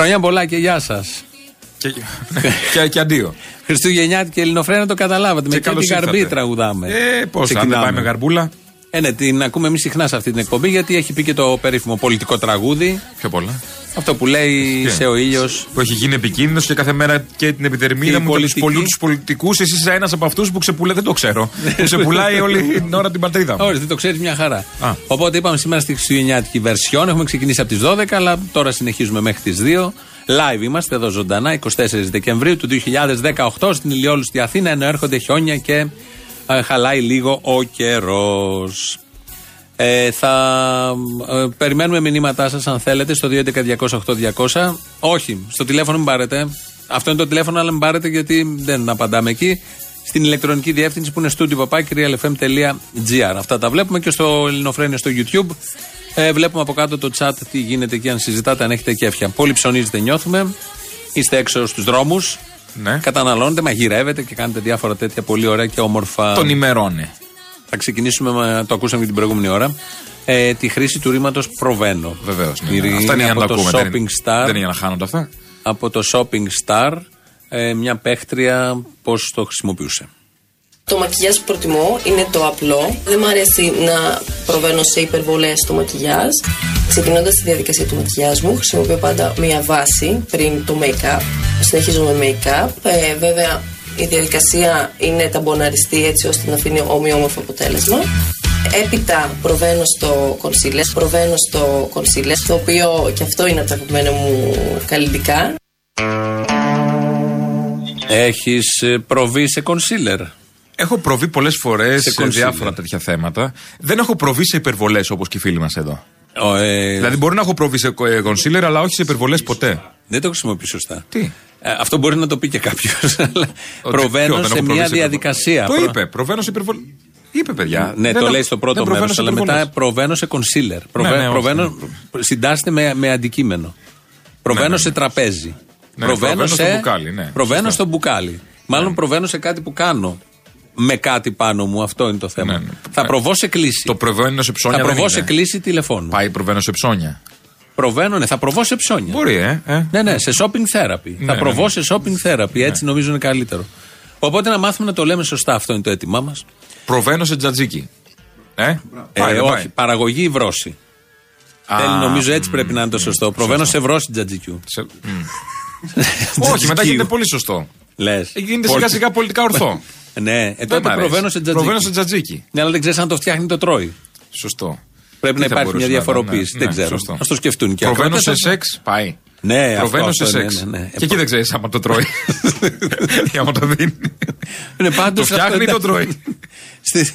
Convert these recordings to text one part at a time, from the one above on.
Χρόνια πολλά και γεια σας. Και, και, και αντίο. Χριστουγεννιάτικη Ελληνοφρένα το καταλάβατε. με καλώς την γαρμπή ήρθατε. τραγουδάμε. Ε, πώς, αν δεν Ξεκινάμε. πάει με γαρμπούλα. Ε, ναι, την ακούμε εμείς συχνά σε αυτή την εκπομπή γιατί έχει πει και το περίφημο πολιτικό τραγούδι. Πιο πολλά. Αυτό που λέει Τι; σε ο ήλιος. Που έχει γίνει επικίνδυνος και κάθε μέρα και την επιδερμίδα Η μου και πολιτική. τους πολίτου πολιτικούς. Εσύ είσαι ένας από αυτούς που ξεπουλάει, δεν το ξέρω. που ξεπουλάει όλη την ώρα την πατρίδα μου. Όχι, δεν το ξέρεις μια χαρά. Α. Οπότε είπαμε σήμερα στη Χριστουγεννιάτικη βερσιόν. Έχουμε ξεκινήσει από τις 12, αλλά τώρα συνεχίζουμε μέχρι τις 2. Live είμαστε εδώ ζωντανά, 24 Δεκεμβρίου του 2018 στην Ηλιόλουστη Αθήνα, ενώ έρχονται χιόνια και ε, χαλάει λίγο ο καιρός. Ε, θα ε, περιμένουμε μηνύματά σας αν θέλετε στο 211-208-200. Όχι, στο τηλέφωνο μην πάρετε. Αυτό είναι το τηλέφωνο, αλλά μην πάρετε γιατί δεν απαντάμε εκεί. Στην ηλεκτρονική διεύθυνση που είναι studio.papakirialfm.gr. Αυτά τα βλέπουμε και στο Ελληνοφρένιο στο YouTube. Ε, βλέπουμε από κάτω το chat τι γίνεται εκεί αν συζητάτε, αν έχετε κέφια. Πολύ ψωνίζετε, νιώθουμε. Είστε έξω στους δρόμους. Ναι. Καταναλώνετε, μαγειρεύετε και κάνετε διάφορα τέτοια πολύ ωραία και όμορφα. Τον ημερώνει. Θα ξεκινήσουμε, με, το ακούσαμε και την προηγούμενη ώρα, ε, τη χρήση του ρήματος προβαίνω. Βεβαίως. Η- Ναι, Αυτά είναι για από να το τα ακούμε. Δεν Shopping είναι, Star. δεν είναι για να χάνονται αυτά. Από το Shopping Star, ε, μια παίχτρια πώς το χρησιμοποιούσε; Το μακιγιάζ που προτιμώ είναι το απλό. Δεν μου αρέσει να προβαίνω σε υπερβολές στο μακιγιάζ. Ξεκινώντας τη διαδικασία του μακιγιάζ μου, χρησιμοποιώ πάντα μία βάση πριν το make-up. Συνεχίζω με make-up. Ε, βέβαια, η διαδικασία είναι ταμποναριστή έτσι ώστε να αφήνει ομοιόμορφο αποτέλεσμα. Έπειτα προβαίνω στο concealer, προβαίνω στο concealer, το οποίο και αυτό είναι από τα αγαπημένα μου καλλιτικά. Έχεις προβεί σε concealer. Έχω προβεί πολλές φορές Σε σε, concealer. διάφορα τέτοια θέματα. Δεν έχω προβεί σε υπερβολές όπως και οι φίλοι μας εδώ. Ο, ε, Δηλαδή, μπορεί να έχω προβεί σε ε, concealer, αλλά όχι σε υπερβολές ποτέ. Δεν το χρησιμοποιείς σωστά. Τι; Ε, αυτό μπορεί να το πει και κάποιος. Ότι προβαίνω ποιο, δεν σε έχω προβεί μια σε διαδικασία. Το Προ- είπε, προβαίνω σε υπερβολέ. Είπε, παιδιά. Ναι, Δεν το έχω- λέει στο πρώτο δεν προβαίνω μέρος, σε αλλά μετά υπερβολές. προβαίνω σε concealer. Προβα- ναι, όχι, προβαίνω, συντάσσεται με, με αντικείμενο. Προβαίνω ναι, ναι. σε τραπέζι. Ναι, προβαίνω στο μπουκάλι, ναι. Προβαίνω Σωστά. στο μπουκάλι. Μάλλον προβαίνω σε κάτι που κάνω. Με κάτι πάνω μου, αυτό είναι το θέμα. Ναι, ναι. Θα προβώ σε κλίση. Το προβαίνω σε ψώνια. θα δεν προβώ είναι. σε κλίση τηλεφώνου. Πάει προβαίνω σε ψώνια. Προβαίνω, ναι, θα προβώ σε ψώνια. Μπορεί, ε. ε. Ναι, ναι, σε shopping therapy. Ναι, θα ναι, προβώ ναι. σε shopping therapy. Έτσι νομίζω είναι καλύτερο. Οπότε να μάθουμε να το λέμε σωστά. Αυτό είναι το έτοιμά μας. Προβαίνω σε τζατζίκι. Ε, Ε, πάει, δεν όχι, πάει. παραγωγή ή βρώση. Α, Θέλει, νομίζω έτσι πρέπει να είναι το σωστό. Προβαίνω σε βρώση τζατζικιού. σε- μ. Όχι, μετά γίνεται πολύ σωστό. Λες. Γίνεται σιγά σιγά πολιτικά ορθό. Ναι, ε, Δεν τότε μ' αρέσει. προβαίνω σε τζατζίκι. Προβαίνω σε τζατζίκι. Ναι, αλλά δεν ξέρεις αν το φτιάχνει ή το τρώει. Σωστό. Πρέπει Τι να θα υπάρχει μια μπορούσε να διαφοροποίηση. ήταν, δεν ναι, ξέρω. σωστό. Α το σκεφτούν και οι Προβαίνω ακροατές σε θα- σεξ, πάει. Ναι, Προβαίνω αυτό, σε αυτό, σεξ. ναι, ναι, ναι. Και εκεί δεν ξέρεις άμα το τρώει. Ή άμα το δίνει. Ναι, πάντως Το φτιάχνει ή αυτό το τρώει. Στη-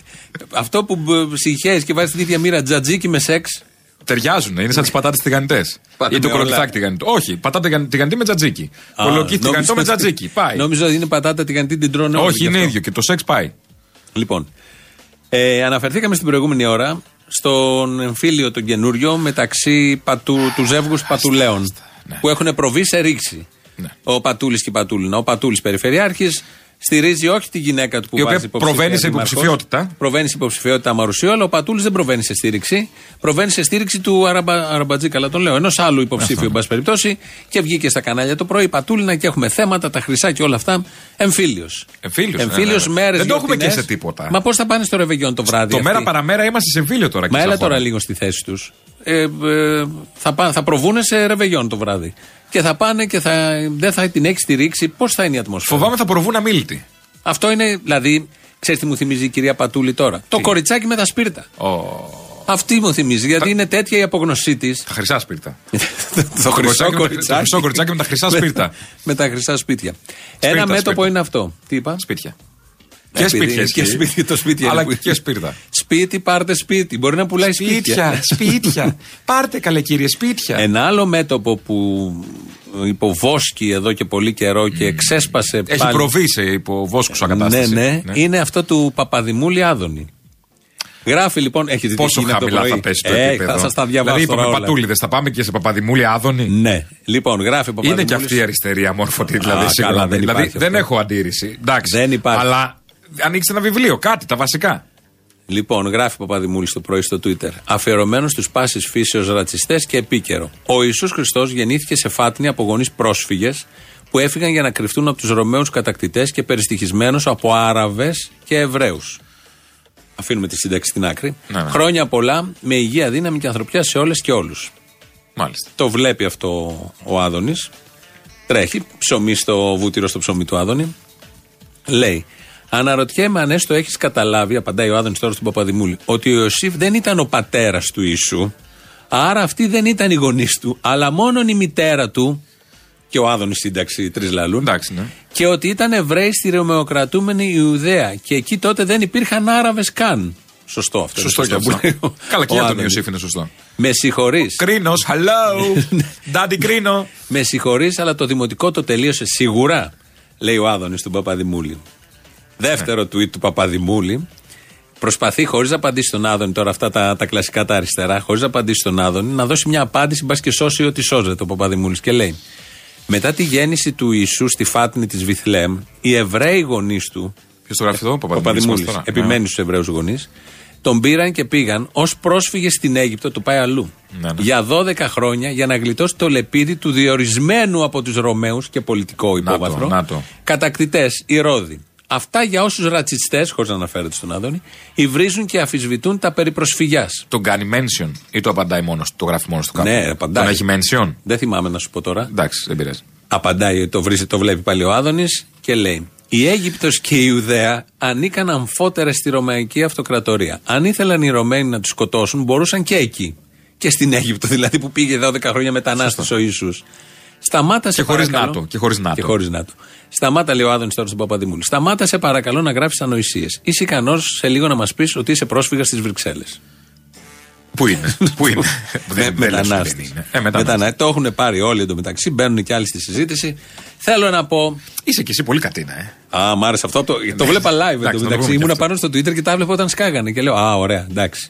Αυτό που συγχαίει και βάζεις την ίδια μοίρα τζατζίκι με σεξ. Ταιριάζουν, είναι σαν τις πατάτες τηγανιτές. Πάτε Ή το με όλα. κολοκυθάκι τηγανιτό. Όχι, πατάτε τηγαν- τηγανιτή με τζατζίκι. Κολοκυθάκι τηγανιτό με νόμιζα- τζατζίκι. Πάει. Νόμιζα ότι είναι πατάτα τηγανιτή την τρώνε όλοι Όχι, γι' είναι αυτό. ίδιο και το σεξ πάει. Λοιπόν, ε, αναφερθήκαμε στην προηγούμενη ώρα στον εμφύλιο τον καινούριο μεταξύ πατου, του ζεύγους Πατουλέων Ναι. που έχουν προβεί σε ρήξη. Ναι. Ο Πατούλης και η Πατούλινα. Ο Πατούλης Περιφερειάρχης στηρίζει όχι τη γυναίκα του που Η οποία βάζει υποψηφία προβαίνει σε δήμαρχος. υποψηφιότητα. Προβαίνει σε υποψηφιότητα Μαρουσίου, αλλά ο Πατούλης δεν προβαίνει σε στήριξη. Προβαίνει σε στήριξη του Αραμπα, Αραμπατζή, καλά τον λέω, ενός άλλου υποψήφιου, εν πάση περιπτώσει, και βγήκε στα κανάλια το πρωί. η Πατούλινα και έχουμε θέματα, τα χρυσά και όλα αυτά. Εμφύλιος. Εμφύλιος, ναι, Εμφύλιος ναι, ναι. μέρες. Δεν το έχουμε και σε τίποτα. Μα πώς θα πάνε στο ρεβεγιόν το βράδυ. Το αυτοί; μέρα παραμέρα είμαστε σε εμφύλιο τώρα. Μα και έλα στα τώρα χώρα. λίγο στη θέση τους. Ε, ε, θα, πά, θα προβούνε σε ρεβεγιόν το βράδυ. Και θα πάνε και θα, δεν θα την έχει στηρίξει. Πώς θα είναι η ατμόσφαιρα; Φοβάμαι θα προβούν αμήλυτοι. Αυτό είναι, δηλαδή, Ξέρεις τι μου θυμίζει η κυρία Πατούλη τώρα; Το κοριτσάκι με τα σπίρτα. Oh. Αυτή μου θυμίζει, γιατί είναι τέτοια η απογνωσή της. Τα χρυσά σπίρτα. το χρυσό Το κοριτσάκι. χρυσό κοριτσάκι με τα χρυσά σπίρτα. με τα χρυσά σπίτια. Ένα μέτωπο σπίρτα. είναι αυτό. Τι είπα; Σπίτια. Ε, Και επειδή σπίτια. Και ισχύει. σπίτι, το σπίτι Αλλά είναι που- και σπίρτα. Σπίτι, πάρτε σπίτι. Μπορεί να πουλάει σπίτια. Σπίτια, σπίτια. Πάρτε καλέ κύριε, σπίτια. Ένα άλλο μέτωπο που υποβόσκει εδώ και πολύ καιρό και ξέσπασε Έχει πάλι. προβεί σε υποβόσκουσα Ναι, κατάσταση. ναι, είναι αυτό του Παπαδημούλη Άδωνη. Γράφει λοιπόν, έχεις δει τι Πόσο γίνεται από χαμηλά πρωί. θα πέσει το Ε, επίπεδο. Θα σας τα διαβάσω. Δηλαδή τώρα είπαμε όλα. πατούλιδε, θα πάμε και σε Παπαδημούλη Άδωνη; Ναι, λοιπόν, γράφει ο Είναι Παπαδημούλης. και αυτή η αριστερή αμόρφωτη, δηλαδή. Α, σίγουρα. καλά, δεν δηλαδή υπάρχει δεν αυτό. έχω αντίρρηση. Εντάξει. Δεν υπάρχει. Αλλά ανοίξτε ένα βιβλίο, κάτι, τα βασικά. Λοιπόν, γράφει ο Παπαδημούλης το πρωί στο Twitter. Αφιερωμένος στους πάσης φύσεως ρατσιστές και επίκαιρο. Ο Ιησούς Χριστός γεννήθηκε σε φάτνη από γονείς πρόσφυγες που έφυγαν για να κρυφτούν από τους Ρωμαίους κατακτητές και περιστοιχισμένους από Άραβες και Εβραίους. Αφήνουμε τη σύνταξη στην άκρη. Ναι, ναι. Χρόνια πολλά, με υγεία, δύναμη και ανθρωπιά σε όλες και όλους. Μάλιστα. Το βλέπει αυτό ο Άδωνης. Τρέχει, ψωμί στο βούτυρο στο ψωμί του Άδωνη. Λέει, Αναρωτιέμαι αν έστω έχεις καταλάβει, απαντάει ο Άδωνης τώρα στον Παπαδημούλη, ότι ο Ιωσήφ δεν ήταν ο πατέρας του Ιησού. Άρα αυτοί δεν ήταν οι γονείς του, αλλά μόνο η μητέρα του. Και ο Άδωνης σύνταξη τρεις λαλούν. Εντάξει, ναι. Και ότι ήταν Εβραίοι στη Ρωμαιοκρατούμενη Ιουδαία. Και εκεί τότε δεν υπήρχαν Άραβες καν. Σωστό αυτό. Σωστό είναι και αυτό. που λέει ο- Καλά, και ο για τον Άδωνης. Ιωσήφ είναι σωστό. Με συγχωρείς. Κρίνος, hello. Daddy Κρίνο. Με συγχωρείς, αλλά το δημοτικό το τελείωσε σίγουρα, λέει ο Άδωνης του Παπαδημούλη. Δεύτερο tweet του Παπαδημούλη. Προσπαθεί, χωρίς να απαντήσει στον Άδωνη, τώρα αυτά τα, τα κλασικά τα αριστερά, χωρίς να απαντήσει στον Άδωνη, να δώσει μια απάντηση, μπας και σώσει ό,τι σώζεται ο Παπαδημούλης. Και λέει: Μετά τη γέννηση του Ιησού στη φάτνη της Βιθλέμ, οι Εβραίοι γονείς του. Ποιο το γράφει εδώ, Παπαδημούλης. τώρα. Επιμένει στους Εβραίους γονείς. Τον πήραν και πήγαν ως πρόσφυγες στην Αίγυπτο, το πάει αλλού. Ναι, ναι. Για 12 χρόνια για να γλιτώσει το λεπίδι του διορισμένου από τους Ρωμαίους και πολιτικό Να το, υπόβαθρο. να το. Κατακτητές, οι Ρώδοι. Αυτά για όσους ρατσιστές, χωρίς να αναφέρεται στον Άδωνη, υβρίζουν και αφισβητούν τα περί προσφυγιάς. Τον κάνει mention ή το απαντάει μόνος του, το γράφει μόνος του κάπου; Ναι, απαντάει. Τον έχει mention; Δεν θυμάμαι να σου πω τώρα. Εντάξει, δεν πειράζει. Απαντάει, το, βρίζει, το βλέπει πάλι ο Άδωνης και λέει: Η Αίγυπτος και η Ιουδαία ανήκαν αμφότερα στη Ρωμαϊκή Αυτοκρατορία. Αν ήθελαν οι Ρωμαίοι να τους σκοτώσουν, μπορούσαν και εκεί. Και στην Αίγυπτο, δηλαδή που πήγε 12 χρόνια μετανάστης ο Ιησούς. Σταμάτα σε Και χωρίς παρακαλώ. ΝΑΤΟ, και χωρίς ΝΑΤΟ. Και χωρίς ΝΑΤΟ. Σταμάτα, λέει ο Άδωνης τώρα στον Παπαδημούλη. Σταμάτα σε παρακαλώ να γράφει ανοησίες. Είσαι ικανός σε λίγο να μας πεις ότι είσαι πρόσφυγας στις Βρυξέλλες. Πού είναι, πού είναι; Δεν- δεν λες ότι δεν Μετανάστη. είναι. Ε, μετανάστης. Το έχουν πάρει όλοι εντωμεταξύ, μπαίνουν και άλλοι στη συζήτηση. Θέλω να πω. Είσαι κι εσύ πολύ κατίνα, ε. Α, μ' άρεσε αυτό. Το, το βλέπα live Ναι. Εντάξει, να το εντωμεταξύ. πούμε κι Ήμουν αυτό. πάνω στο Twitter και τα βλέπω όταν σκάγανε. Και λέω Α, ωραία, εντάξει.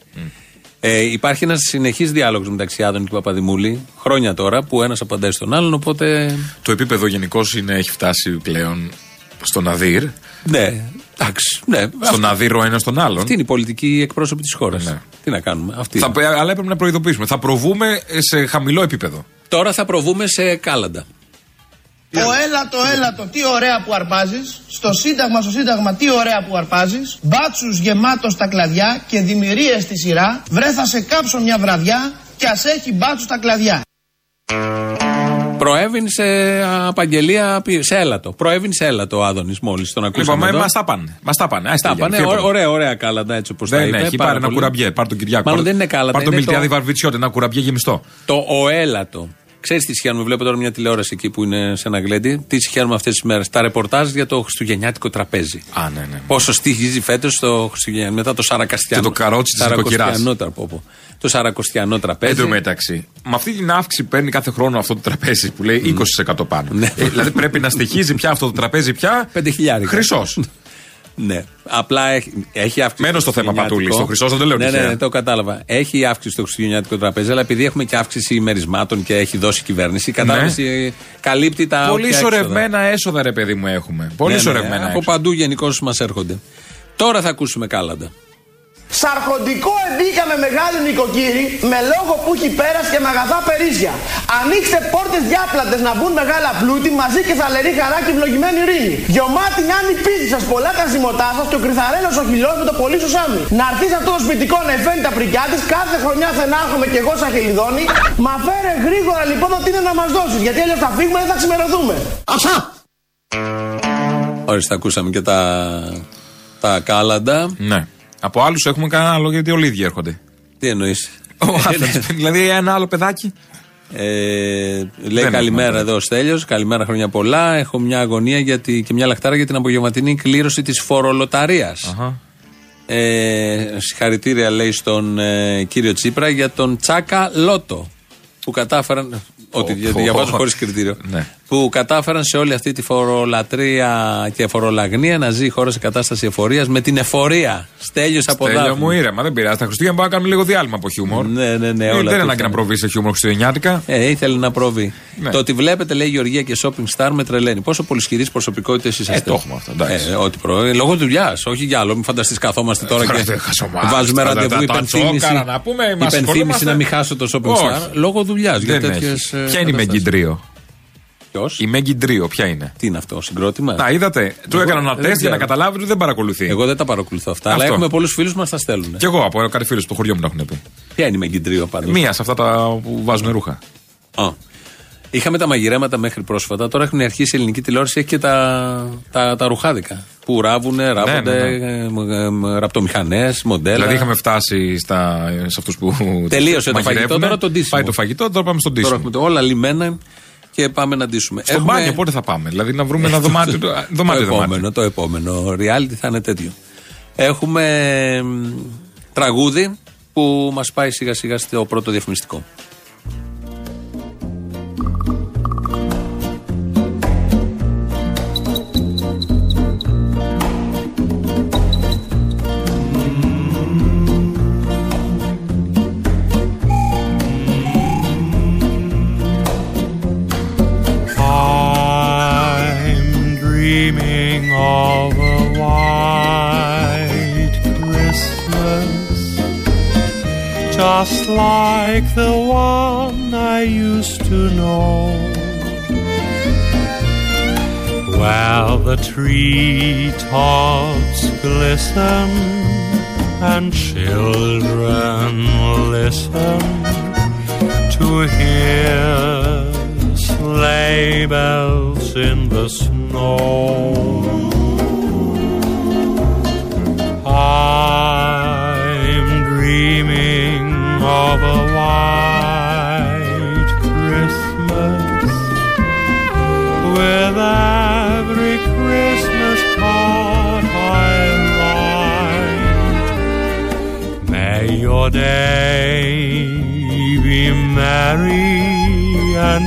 Ε, υπάρχει ένας συνεχής διάλογος μεταξύ Άδων και Παπαδημούλη, χρόνια τώρα, που ένας απαντάει στον άλλον. Οπότε. Το επίπεδο γενικώ έχει φτάσει πλέον στο Ναδύρ. Ναι, εντάξει. Ναι, Στον Ναδύρ ο ένας τον άλλον. Αυτή είναι η πολιτική εκπρόσωπη της χώρας. Ναι. Τι να κάνουμε. Αυτή Θα, είναι. αλλά έπρεπε να προειδοποιήσουμε. Θα προβούμε σε χαμηλό επίπεδο. Τώρα θα προβούμε σε κάλαντα. Ο έλατο, έλατο, τι ωραία που αρπάζεις. Στο Σύνταγμα, στο Σύνταγμα, τι ωραία που αρπάζεις. Μπάτσους γεμάτος στα κλαδιά και δημιουργίες στη σειρά. Βρε θα σε κάψω μια βραδιά και ας έχει μπάτσους στα κλαδιά. Προέβην σε απαγγελία, σε έλατο. Προέβην σε έλατο ο Άδωνης μόλις τον ακούσαμε. Λοιπόν, εδώ. μας τα πάνε. Μας τα πάνε. Άστε Τα για, πάνε, φύγε ω- από εδώ. ωραία, ωραία κάλαντα έτσι όπως τα Δεν είπε. έχει πάρα πάρει ένα πολύ. κουραμπιέ. Πάρ τον Κυριάκο. Μάλλον Πάρ- δεν είναι κάλαντα. Πάρ το είναι Μιλτιάδη το, Βαρβιτσιώτη, ένα κουραμπιέ γεμιστό. το οέλατο. Ξέρεις τι συγχαίρουμε, βλέπω τώρα μια τηλεόραση εκεί που είναι σε ένα γλέντι. Τι συγχαίρουμε αυτές τις μέρες. Τα ρεπορτάζ για το Χριστουγεννιάτικο τραπέζι. Α, ναι, ναι. Πόσο στοιχίζει φέτος το Χριστουγεννιάτικο. Μετά το Σαρακαστιανό. Και το καρότσι της νοικοκυράς. Σαρακοστιανό τρα- πω, πω. Το Σαρακοστιανό τραπέζι. Εν τω μεταξύ, με αυτή την αύξηση παίρνει κάθε χρόνο αυτό το τραπέζι που λέει 20% πάνω. Ναι. Ε, δηλαδή πρέπει να στοιχίζει πια αυτό το τραπέζι πια. Πέντε χιλιάρικα. Χρυσός. Ναι. Απλά έχει, έχει αύξηση. Μένω στο θέμα, Χριστουγεννιάτικο. Πατούλη. Στο χρυσό δεν το λέω Ναι, ναι, τυχαία. ναι, το κατάλαβα. Έχει αύξηση στο χριστουγεννιάτικο τραπέζι, αλλά επειδή έχουμε και αύξηση ημερισμάτων και έχει δώσει η κυβέρνηση, η κατάσταση καλύπτει τα. Ναι. Πολύ όποια έξοδα. σωρευμένα έσοδα, ρε παιδί μου, έχουμε. Πολύ Ναι, ναι, σωρευμένα Από έξοδα. παντού γενικώς μας έρχονται. Τώρα θα ακούσουμε κάλαντα. Σαρχοντικό εμπίκαμε μεγάλη νοικοκύρη με λόγο που έχει πέρας και με αγαθά περίσσια. Ανοίξτε πόρτες διάπλατες να μπουν μεγάλα πλούτη μαζί και θαλερή χαρά και ευλογημένη ειρήνη. Γιωμάτι να είναι η πίστη σας, πολλά τα ζυμωτά σας και ο κρυθαρέλος ο χιλός με το πολύ σου σάμι. Να έρθεις αυτό το σπιτικό να εφαίνει τα πρικιά της, κάθε χρονιά θα να έρχομαι κι εγώ σαν χελιδόνι. Μα φέρε γρήγορα λοιπόν ότι είναι να μας δώσεις, γιατί αλλιώς θα φύγουμε δεν θα ξημερωθούμε. Αψά! Ορίστε, ακούσαμε και τα Τα κάλαντα. Ναι. Από άλλους έχουμε κανένα άλλο γιατί όλοι οι ίδιοι έρχονται. Τι εννοείς; δηλαδή ένα άλλο παιδάκι. Ε, λέει καλημέρα εδώ ο Στέλιος, καλημέρα χρόνια πολλά. Έχω μια αγωνία γιατί, και μια λακτάρα για την απογευματινή κλήρωση της φορολοταρίας. Ε, συγχαρητήρια λέει στον ε, κύριο Τσίπρα για τον Τσάκα Λότο που κατάφεραν. Ότι διαβάζω χωρίς κριτήριο. Ναι. Που κατάφεραν σε όλη αυτή τη φορολατρεία και φορολαγνία να ζει η χώρα σε κατάσταση εφορίας με την εφορία. Στέλιος από Στέλιο μου ήρεμα, δεν πειράζει. Τα Χριστούγεννα μπορούμε να κάνουμε λίγο διάλειμμα από χιούμορ. Ναι, ναι, ναι. Ε, όλα δεν είναι αυτά. ανάγκη να προβείς σε χιούμορ Χριστουγεννιάτικα. Ε, ήθελε να προβεί. Ναι. Το ότι βλέπετε, λέει Γεωργία και shopping star με τρελαίνει. Πόσο πολυσχηρή προσωπικότητες είσαστε. Ε, το έχουμε αυτό, εντάξει. Ε, ό,τι προ... ε, Λόγω δουλειάς, όχι για άλλο. Μην φανταστείς καθόμαστε τώρα τώρα και δεν χασομάρες, βάζουμε τώρα ραντεβού τα- τα υπενθύμηση. τσόκαρα να πούμε, μας υπενθύμηση ασχολούμαστε. να μην χάσω το shopping Όχι. star. Λόγω δουλειάς. Δεν έχει. Ποια είναι η Μέγκη Τρίο. Ποιο. Η Μέγκη Τρίο, ποια είναι; Τι είναι αυτό, συγκρότημα; Να, είδατε. Του Εγώ έκανα ένα δεν τεστ για να ξέρω. καταλάβει ότι δεν παρακολουθεί. Εγώ δεν τα παρακολουθώ αυτά. Αλλά Αυτό. έχουμε πολλούς φίλους που μας τα στέλνουν. Κι εγώ από κάτι φίλους του χωριού μου τα έχουν πει. Ποια είναι η Μεγκυντρίο πάντω. Μία σε αυτά τα που βάζουν ρούχα. Είχαμε τα μαγειρέματα μέχρι πρόσφατα. Τώρα έχουν αρχίσει η ελληνική τηλεόραση. Έχει και τα, τα, τα ρουχάδικα. Που ράβουνε, ράβονται, ναι, ραπτομηχανές, μοντέλα. Δηλαδή είχαμε φτάσει στα, σε αυτούς που. Τελείωσε το μαγειρεύουνε. φαγητό, τώρα το ντύσιμο. Πάει το φαγητό, τώρα πάμε στον Τώρα ντύσιμο. έχουμε το όλα λιμένα και πάμε να ντύσουμε. Στον Έχουμε- μπάνιο πότε θα πάμε. Δηλαδή να βρούμε ένα δωμάτιο. το δωμάτιο, επόμενο, δωμάτιο. το επόμενο. Reality θα είναι τέτοιο. Έχουμε μ, τραγούδι που μας πάει σιγά σιγά στο πρώτο διαφημιστικό.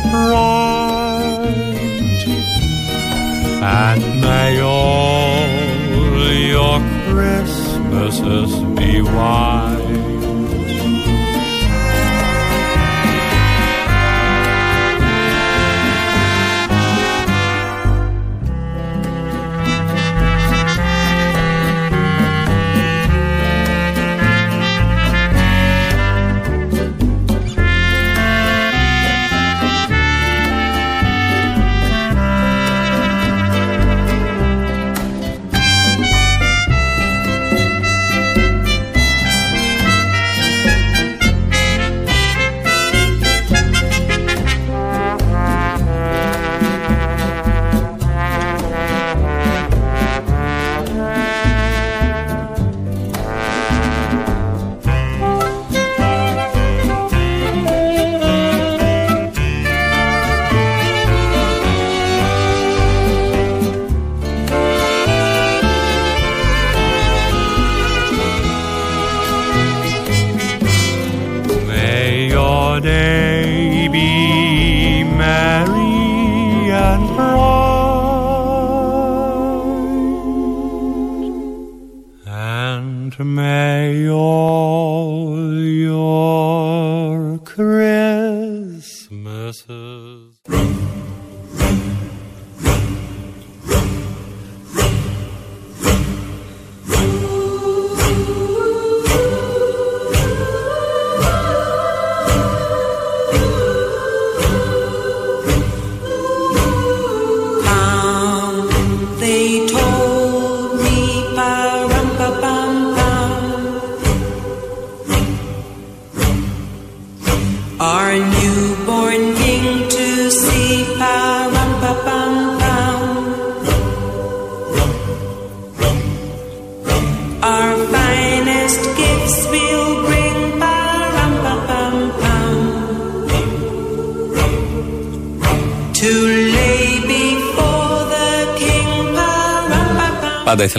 And bright, and may all your Christmases be white. 没有。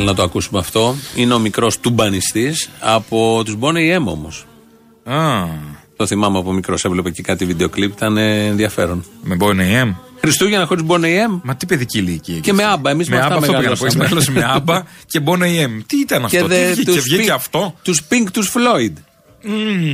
Πάντα ήθελα να το ακούσουμε αυτό. Είναι ο μικρός τουμπανιστής από τους Bonnie M όμως. Α, Το θυμάμαι από μικρός, έβλεπε και κάτι βίντεο κλιπ, ήταν ε, ενδιαφέρον. με Bonnie M. Χριστούγεννα χωρίς Bonnie M Μα τι παιδική ηλικία. και με άμπα. Εμείς με, Με αυτά άμπα αυτό πήγα να πω. Είσαι μεγαλώσαμε. μεγάλος με άμπα και Bonnie M. Τι ήταν αυτό, τι βγήκε, τους βγήκε Pink- αυτό; Τους Pink, τους Floyd.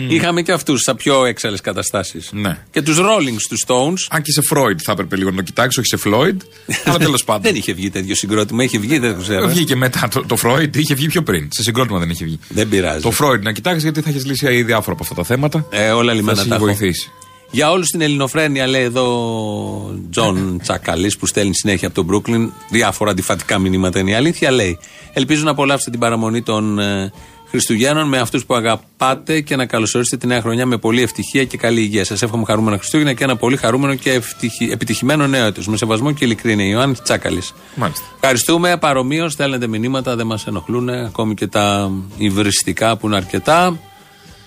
Είχαμε και αυτούς στα πιο έξαλλες καταστάσεις. Ναι. Και τους Rolling, τους Stones. Αν και σε Freud θα έπρεπε λίγο να το κοιτάξω, όχι σε Floyd. αλλά τέλος πάντων. Δεν είχε βγει τέτοιο συγκρότημα. Είχε βγει, δεν ξέρω. Βγήκε μετά το, το Freud, είχε βγει πιο πριν. Σε συγκρότημα δεν είχε βγει. Δεν πειράζει. Το Freud να κοιτάξεις γιατί θα έχεις λύσει διάφορα από αυτά τα θέματα. Ε, όλα θα λιμένα σε τα έχει έχω. βοηθήσει. Για όλους την Ελληνοφρένεια, λέει εδώ ο Τζον Τσακαλής που στέλνει συνέχεια από τον Brooklyn διάφορα αντιφατικά μηνύματα είναι η αλήθεια. Λέει: Ελπίζω να απολαύσετε την παραμονή των ε, Χριστουγέννων με αυτούς που αγαπάτε και να καλωσορίσετε τη νέα χρονιά με πολύ ευτυχία και καλή υγεία. Σας εύχομαι χαρούμενα Χριστούγεννα και ένα πολύ χαρούμενο και ευτυχη- επιτυχημένο νέο έτος. Με σεβασμό και ειλικρίνεια. Ιωάννη Τσάκαλης. Μάλιστα. Ευχαριστούμε. Παρομοίως, στέλνετε μηνύματα, δεν μας ενοχλούν. Ακόμη και τα υβριστικά που είναι αρκετά.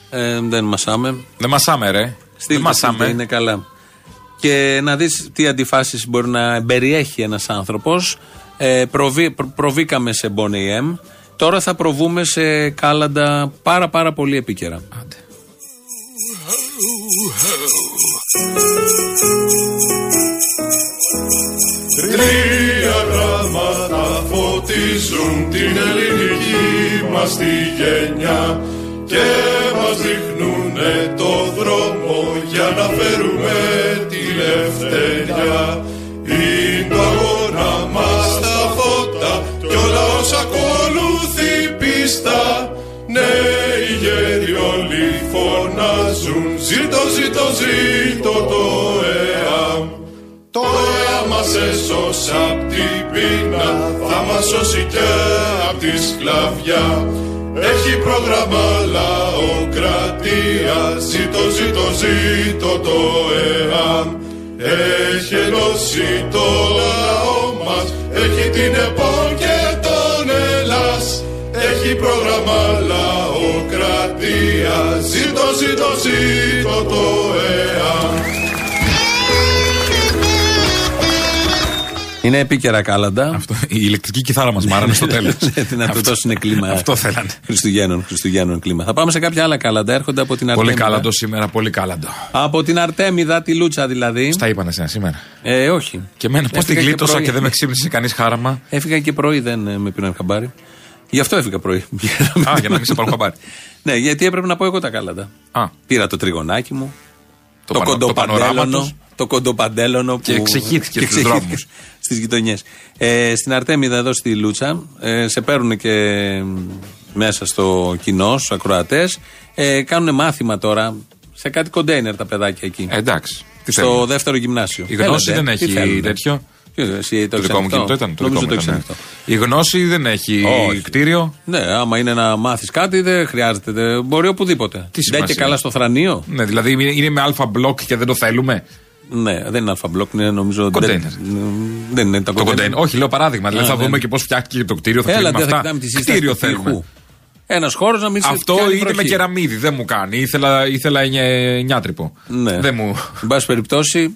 Ε, δεν μασάμε. Δεν μασάμε, ρε. Στείλτε, Δεν μασάμε. στείλτε, είναι καλά. Και να δεις τι αντιφάσεις μπορεί να περιέχει ένας άνθρωπος. Ε, προβεί- προ- προβήκαμε σε Bonnie M. Τώρα θα προβούμε σε κάλαντα πάρα πάρα πολύ επίκαιρα. Τρία γράμματα φωτίζουν την ελληνική μας τη γενιά και μας δείχνουνε το δρόμο για να φέρουμε τη ελευθεριά. Είναι φωνάζουν Ζήτω, ζήτω, ζήτω το ΕΑΜ το ΕΑ μας έσωσε απ' την πείνα Θα μας σώσει και απ' τη σκλαβιά. Έχει πρόγραμμα λαοκρατία Ζήτω, ζήτω, ζήτω το ΕΑΜ Έχει ενώσει το λαό μας Έχει την ΕΠΟ και τον Ελλάς Έχει πρόγραμμα λαοκρατία Ζήτω, ζήτω, ζήτω το ΕΑΜ Είναι επίκαιρα κάλαντα. Αυτό, η ηλεκτρική κιθάρα μας μάρανε στο τέλος. Τι να του δώσουν κλίμα. Αυτό θέλανε. Χριστουγέννων, Χριστουγέννων κλίμα. Θα πάμε σε κάποια άλλα κάλαντα. Έρχονται από την Πολύ Αρτέμιδα. κάλαντο σήμερα, πολύ κάλαντο. Από την Αρτέμιδα, τη Λούτσα δηλαδή. Στα είπανε εσένα σήμερα. Ε, όχι. Και εμένα πώς την Έφυγα γλίτωσα πρωί. και δεν με ξύπνησε κανείς χάραμα. Έφυγα και πρωί, δεν ε, με πήραν χαμπάρι. Γι' αυτό έφυγα πρωί. Α, για να μην σε πάρουν χαμπάρι. Ναι, γιατί έπρεπε να πω εγώ τα κάλαντα. Α, Πήρα το τριγωνάκι μου, το, πανο- το πανοράμα κοντοπαντέλωνο. τους. Το κοντοπαντέλωνο που. Και εξηγήθηκε στους δρόμους. Στις γειτονιές. Ε, στην Αρτέμιδα εδώ στη Λούτσα ε, σε παίρνουν και μέσα στο κοινό, στους ακροατές. Ε, κάνουν μάθημα τώρα σε κάτι κοντέινερ τα παιδάκια εκεί. ε, εντάξει. Τι στο θέλουμε. δεύτερο γυμνάσιο. Η γνώση Έλατε, δεν τι έχει θέλουνε. τέτοιο. Ποιος, εσύ το Το δικό μου έχεις κινητό ανοιχτό; ήταν. Το Νομίζω δικό μου το έχεις ήταν. ανοιχτό. Η γνώση δεν έχει Όχι. κτίριο. Ναι, άμα είναι να μάθεις κάτι, δεν χρειάζεται. Δεν, μπορεί οπουδήποτε. Τι δεν και σημασία; καλά στο θρανείο. Ναι, δηλαδή είναι- είναι με αλφα μπλοκ και δεν το θέλουμε; Ναι, δεν είναι αλφαμπλοκ, είναι νομίζω. Κοντέινερ. Δεν, δεν είναι τα Το κοντέινερ. Όχι, λέω παράδειγμα. Δηλαδή Α, θα δεν- δούμε και πώς φτιάχτηκε το κτίριο. Θα Έλα, κρίνουμε δεν θα αυτά. κοιτάμε τη σύσταση. Κτίριο θέλουμε; Ένας χώρος να μην σε Αυτό πιάνει είναι με βροχή. κεραμίδι, δεν μου κάνει. Ήθελα, ήθελα εννιάτρυπο. Ναι. Δεν μου. Εν πάση περιπτώσει,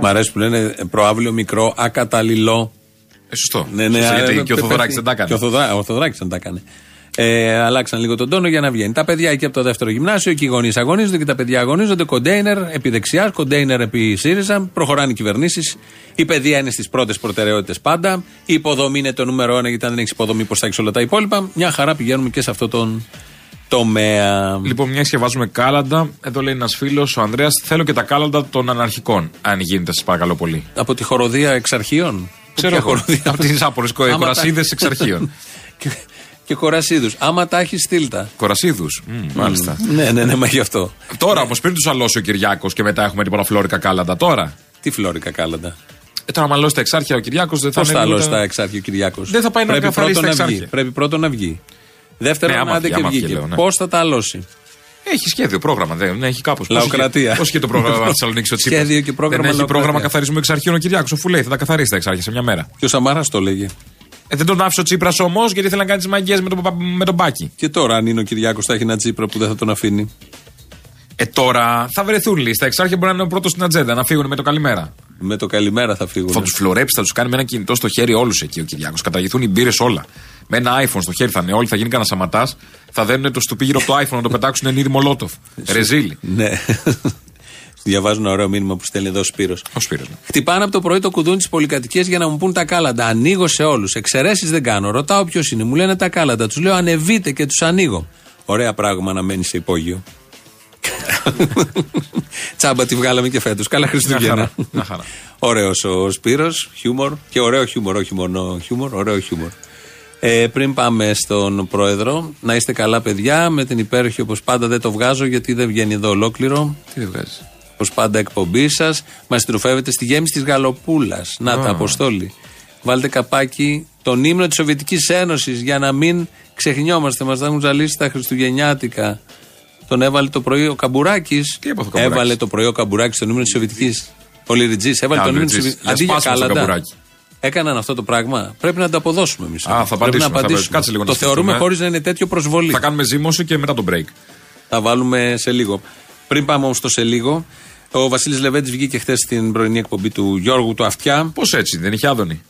Μ' αρέσει που λένε προάβλιο μικρό, ακαταλληλό. Ε, σωστό. Ναι, ναι, Σωστό, γιατί ε, και ο πε- Θοδωράκης πέφτει. δεν τα έκανε. Και ο, Θοδωρά, ο Θοδωράκης δεν τα έκανε. Ε, αλλάξαν λίγο τον τόνο για να βγαίνει. Τα παιδιά εκεί από το δεύτερο γυμνάσιο, εκεί οι γονείς αγωνίζονται και τα παιδιά αγωνίζονται. Κοντέινερ επί δεξιάς, κοντέινερ επί ΣΥΡΙΖΑ. Προχωράνε οι κυβερνήσεις. Η παιδεία είναι στις πρώτες προτεραιότητες πάντα. Η υποδομή είναι το νούμερο ένα, γιατί αν δεν έχεις υποδομή, πώς θα έχεις όλα τα υπόλοιπα. Μια χαρά πηγαίνουμε και σε αυτό τον τομέα. Λοιπόν, μια και βάζουμε κάλαντα, εδώ λέει ένας φίλος, ο Ανδρέας, θέλω και τα κάλαντα των αναρχικών. Αν γίνεται, σας παρακαλώ πολύ. Από τη χοροδία εξ αρχείων; Ξέρω ποια εγώ. χοροδία; Από τι άπορε Άμα τα- κορασίδε εξ αρχείων. και, και κορασίδους. Άμα τα έχεις στείλτα. Κορασίδους. Μάλιστα. ναι, ναι, ναι, μα γι' αυτό. Τώρα όμως πριν τους αλώσει ο Κυριάκος και μετά έχουμε τίποτα φλόρικα κάλαντα. Τώρα. Τι φλόρικα κάλαντα. Ε, τώρα, αν αλώσει τα εξάρχεια ο Κυριάκος δεν θα Πώς είναι. θα ούτε- αλώσει τα εξάρχεια ο Κυριάκος; Δεν θα πάει να Πρέπει καθαρίσει πρώτον τα να βγει. εξάρχεια. Πρέπει πρώτον να βγει. Δεύτερον, Ναι, άμα άντε βγει, και άμα βγει, βγήκε. λέω, ναι. Πώς θα τα αλώσει. Έχει σχέδιο, πρόγραμμα. Δεν ναι, έχει κάπως. Λαοκρατία. Πώς είχε το πρόγραμμα Θεσσαλονίκη ο Τσίπρας. Σχέδιο και πρόγραμμα Δεν έχει λαοκρατία. πρόγραμμα καθαρισμού εξαρχείων ο Κυριάκος. Αφού λέει θα τα καθαρίσει τα εξάρχεια σε μια μέρα. Και ο Σαμαράς το λέγε. Ε, δεν τον άφησε ο Τσίπρας όμως γιατί θέλει να κάνει τις μαγκέ με, τον, με τον Μπάκη. Και τώρα, αν είναι ο Κυριάκος, θα έχει ένα τσίπρα που δεν θα τον αφήνει. Ε, τώρα θα βρεθούν λίστα. Εξάρχεια μπορεί να είναι ο πρώτος στην ατζέντα, να φύγουν με το καλημέρα. Με το καλημέρα θα φύγουν. Θα τους φλωρέψει, θα τους κάνει με ένα κινητό στο χέρι όλους εκεί ο Κυριάκος. Καταργηθούν οι μπύρες όλα. Με ένα iPhone στο χέρι θα είναι όλοι, θα γίνει κανένα σαματάς. Θα δένουν το στουπί γύρω από το iPhone να το πετάξουν εν είδη Μολότοφ. Ρεζίλι. Ναι. Διαβάζω ένα ωραίο μήνυμα που στέλνει εδώ ο Σπύρος. Ο Σπύρος. ναι. Χτυπάνε από το πρωί το κουδούνι της πολυκατοικίας για να μου πούν τα κάλαντα. Ανοίγω σε όλους. Εξαιρέσεις δεν κάνω. Ρωτάω ποιος είναι. Μου λένε τα κάλαντα. Τους λέω ανεβείτε και τους ανοίγω. Ωραία πράγμα να μένει σε υπόγειο. Τσάμπα τη βγάλαμε και φέτος. Καλά Χριστούγεννα. χαρά, μια χαρά. Ωραίος ο Σπύρος, χιούμορ. Και ωραίο χιούμορ, όχι μόνο χιούμορ, ωραίο χιούμορ. Ε, πριν πάμε στον πρόεδρο, να είστε καλά παιδιά. Με την υπέροχη όπως πάντα δεν το βγάζω γιατί δεν βγαίνει εδώ ολόκληρο. Τι δεν βγάζεις; Όπως πάντα εκπομπή σας. Μας τροφεύετε στη γέμιση της Γαλοπούλας. Να τα αποστόλη. Βάλτε καπάκι τον ύμνο της Σοβιετικής Ένωσης για να μην ξεχνιόμαστε. Μας τα έχουν ζαλίσει τα Χριστουγεννιάτικα. Τον έβαλε το πρωί ο Καμπουράκης. Τι έπαθε ο Καμπουράκης; Έβαλε το πρωί ο Καμπουράκης στον ύμνο της Σοβιετικής. Ο Λιριτζής έβαλε Α, τον ο ύμνο της Λιριτζής. Σοβιετική. Για Αντί για σπάσιμο στο κάλαντα. Καμπουράκη. Έκαναν αυτό το πράγμα. Πρέπει να το αποδώσουμε εμείς. Α, θα Πρέπει να απαντήσουμε, θα απαντήσουμε. κάτσε λίγο να το θεωρούμε σκεφτούμε. χωρίς να είναι τέτοιο προσβολή. Θα κάνουμε ζήμωση και μετά το break. Θα βάλουμε σε λίγο. Πριν πάμε όμως στο σε λίγο, ο Βασίλης Λεβέντης βγήκε χθες στην πρωινή εκπομπή του Γιώργου του Αυτιά. Πώς έτσι, δεν είχε άδωνη;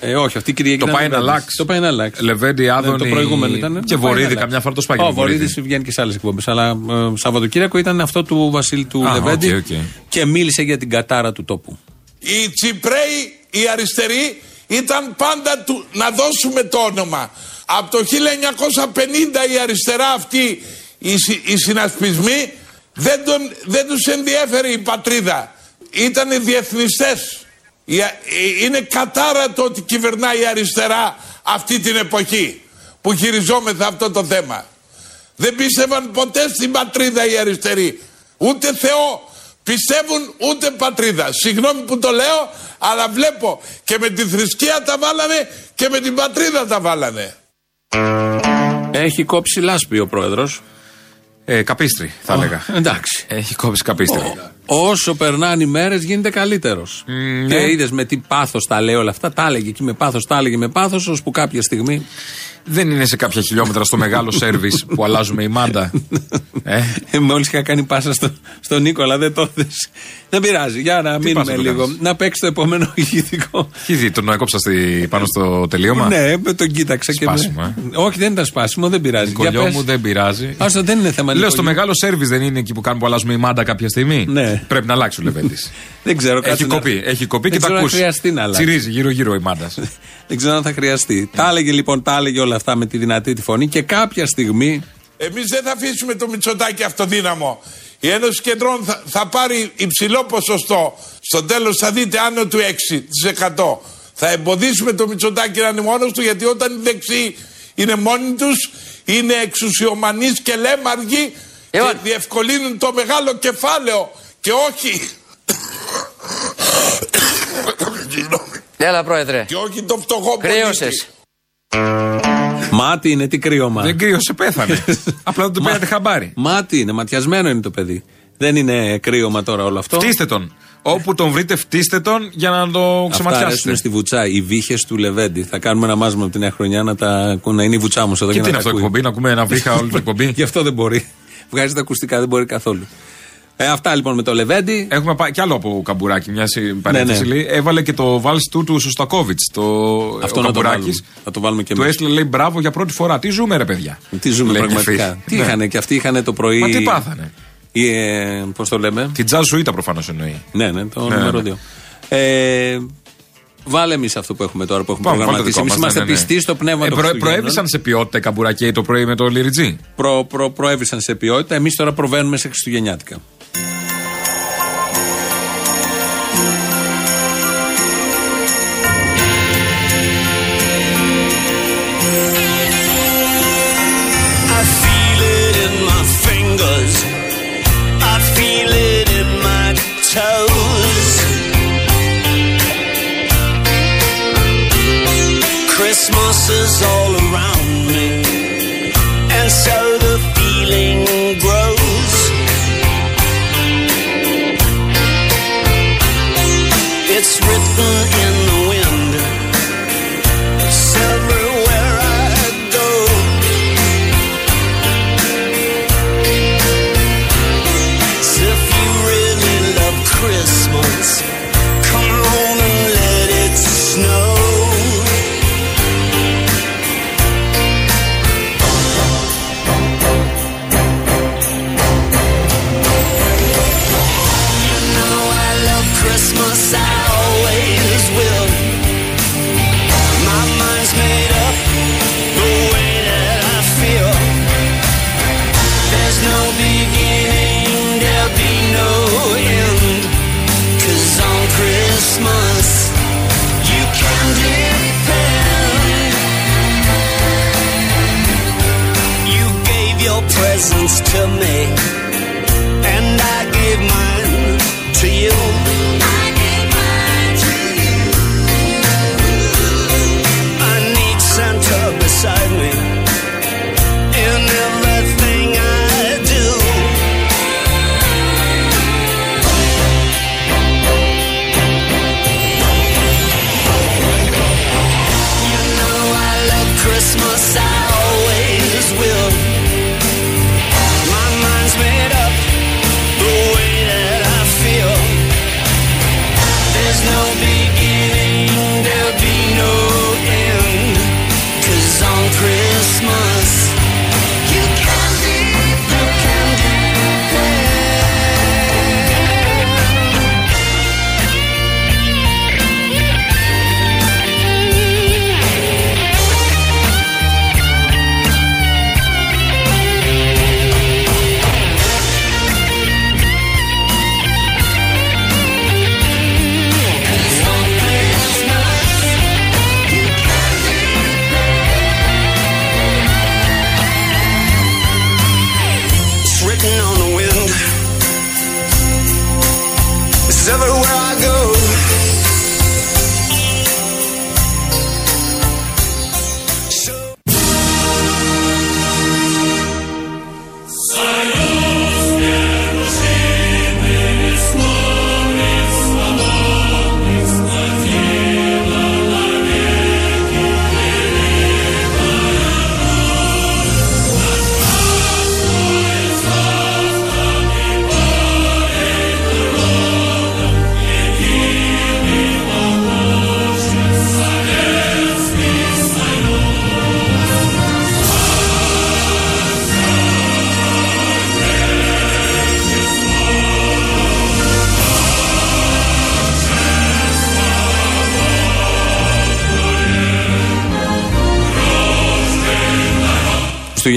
Ε, όχι, αυτή η Κυριακή. Το ήταν πάει να Λεβέντης. αλλάξει. Το πάει να αλλάξει. Λεβέντη, Ναι, Άδωνη το προηγούμενο ήταν. και το πάει Βορύδη, να αλλάξει. καμιά φορά το σπάει Ο και Βορύδη. Βορύδη βγαίνει και σε άλλες εκπομπές. Αλλά ε, Σαββατοκύριακο ήταν αυτό του Βασίλη του Α, Λεβέντη. OK, OK. Και μίλησε για την κατάρα του τόπου. Οι Τσιπρέοι, οι αριστεροί ήταν πάντα του, να δώσουμε το όνομα. Από το 1950 η αριστερά αυτή, οι, συ- οι συνασπισμοί, δεν, τον, δεν τους ενδιέφερε η πατρίδα. Ήτανε διεθνιστές. Η α- ε, Είναι κατάρα το ότι κυβερνάει η αριστερά αυτή την εποχή που χειριζόμεθα αυτό το θέμα. Δεν πίστευαν ποτέ στην πατρίδα οι αριστεροί. Ούτε Θεό. Πιστεύουν ούτε πατρίδα. Συγγνώμη που το λέω, αλλά βλέπω και με τη θρησκεία τα βάλανε και με την πατρίδα τα βάλανε. Έχει κόψει λάσπη ο πρόεδρος. Ε, καπίστρι, θα έλεγα. Εντάξει. Έχει κόψει καπίστρι. Όσο περνάνε οι μέρες γίνεται καλύτερος. Και ναι. είδες με τι πάθος τα λέει όλα αυτά. Τα έλεγε εκεί με πάθος, τα έλεγε με πάθος, ώσπου κάποια στιγμή. Δεν είναι σε κάποια χιλιόμετρα στο μεγάλο σερβις που αλλάζουμε η μάντα. ε, Ε, Μόλις είχα κάνει πάσα στο, στον Νίκο, αλλά δεν το θες. Δεν πειράζει. Για να μείνουμε πάσα του λίγο. κάνεις; Να παίξεις το επόμενο ηχητικό. έχει δει, τον έκοψα στη, πάνω στο τελείωμα. Ναι, με τον κοίταξα και. Σπάσιμο, με- Όχι, δεν ήταν σπάσιμο, δεν πειράζει. Για Κολλιό πες. μου δεν πειράζει. Άστο, δεν είναι θέμα Λέω στο νοικοκυριού. μεγάλο σερβι δεν είναι εκεί που κάνουμε που αλλάζουμε η μάντα κάποια στιγμή; Ναι. Πρέπει να αλλάξει ο Λεβέντης. Δεν ξέρω, κάτσε έχει να- κοπεί, έχει κοπεί Δεν και τα ξέρω αν ακούσει. χρειαστεί να αλλάξει. Τσιρίζει γύρω-γύρω η μάντα. Δεν ξέρω αν θα χρειαστεί. Τα έλεγε λοιπόν, τα έλεγε όλα αυτά με τη δυνατή τη φωνή και κάποια στιγμή. Εμείς δεν θα αφήσουμε το Μητσοτάκι αυτοδύναμο. Η Ένωση Κεντρών θα, θα πάρει υψηλό ποσοστό. Στο τέλος θα δείτε άνω του 6%. Θα εμποδίσουμε το Μητσοτάκι να είναι μόνος του γιατί όταν οι δεξιοί είναι μόνοι τους είναι εξουσιομανείς και λέμαργοι και διευκολύνουν το μεγάλο κεφάλαιο και όχι Συγγνώμη. Έλα, πρόεδρε. και όχι το φτωχό Κρύωσες. πολίτη. Μάτι είναι, τι κρύωμα. δεν κρύωσε, πέθανε. Απλά δεν το Μα- πήρατε χαμπάρι. Μάτι είναι, ματιασμένο είναι το παιδί. Δεν είναι κρύωμα τώρα όλο αυτό. Φτύστε τον. Όπου τον βρείτε, φτύστε τον για να το Αυτά αρέσουν ξεματιάσετε. στη βουτσά. Οι βύχες του Λεβέντη. Θα κάνουμε ένα μάζμα από τη νέα χρονιά να, τα, να είναι η βουτσά μου εδώ Και για τι να είναι τα αυτό ακούει. εκπομπή, να ακούμε ένα βήχα όλη την εκπομπή; Γι' αυτό δεν μπορεί. Βγάζει τα ακουστικά, δεν μπορεί καθόλου. Ε, αυτά λοιπόν με το Λεβέντη. Έχουμε πάει κι άλλο από καμπουράκι, μια συ- παρένθεση. Ναι, ναι. λέει. Έβαλε και το βάλς του του Σωστακόβιτς. Το Αυτό ο να το Καμπουράκης. βάλουμε. Θα το βάλουμε και Του εμείς. έστειλε, λέει, μπράβο για πρώτη φορά. Τι ζούμε, ρε παιδιά. Τι ζούμε Λέει και πραγματικά. φίλοι. Τι Ναι. είχαν και αυτοί είχαν το πρωί. Μα τι πάθανε. Ε, Πώς το λέμε; Την τζάζ σουίτα προφανώς εννοεί. Ναι, ναι, το Ναι, νούμερο ναι. 2. Ε, βάλε εμείς αυτό που έχουμε τώρα που έχουμε Πάμε, βάλτε προγραμματίσει. δικό Εμείς μας, είμαστε ναι, ναι, ναι. πιστοί στο πνεύμα Ε, του προ- Χριστουγέννων. προέβησαν σε ποιότητα οι καμπουρακέοι το πρωί με το λιριτζί. Προ, προ, προέβησαν σε ποιότητα. Εμείς τώρα προβαίνουμε σε Χριστουγεννιάτικα. is all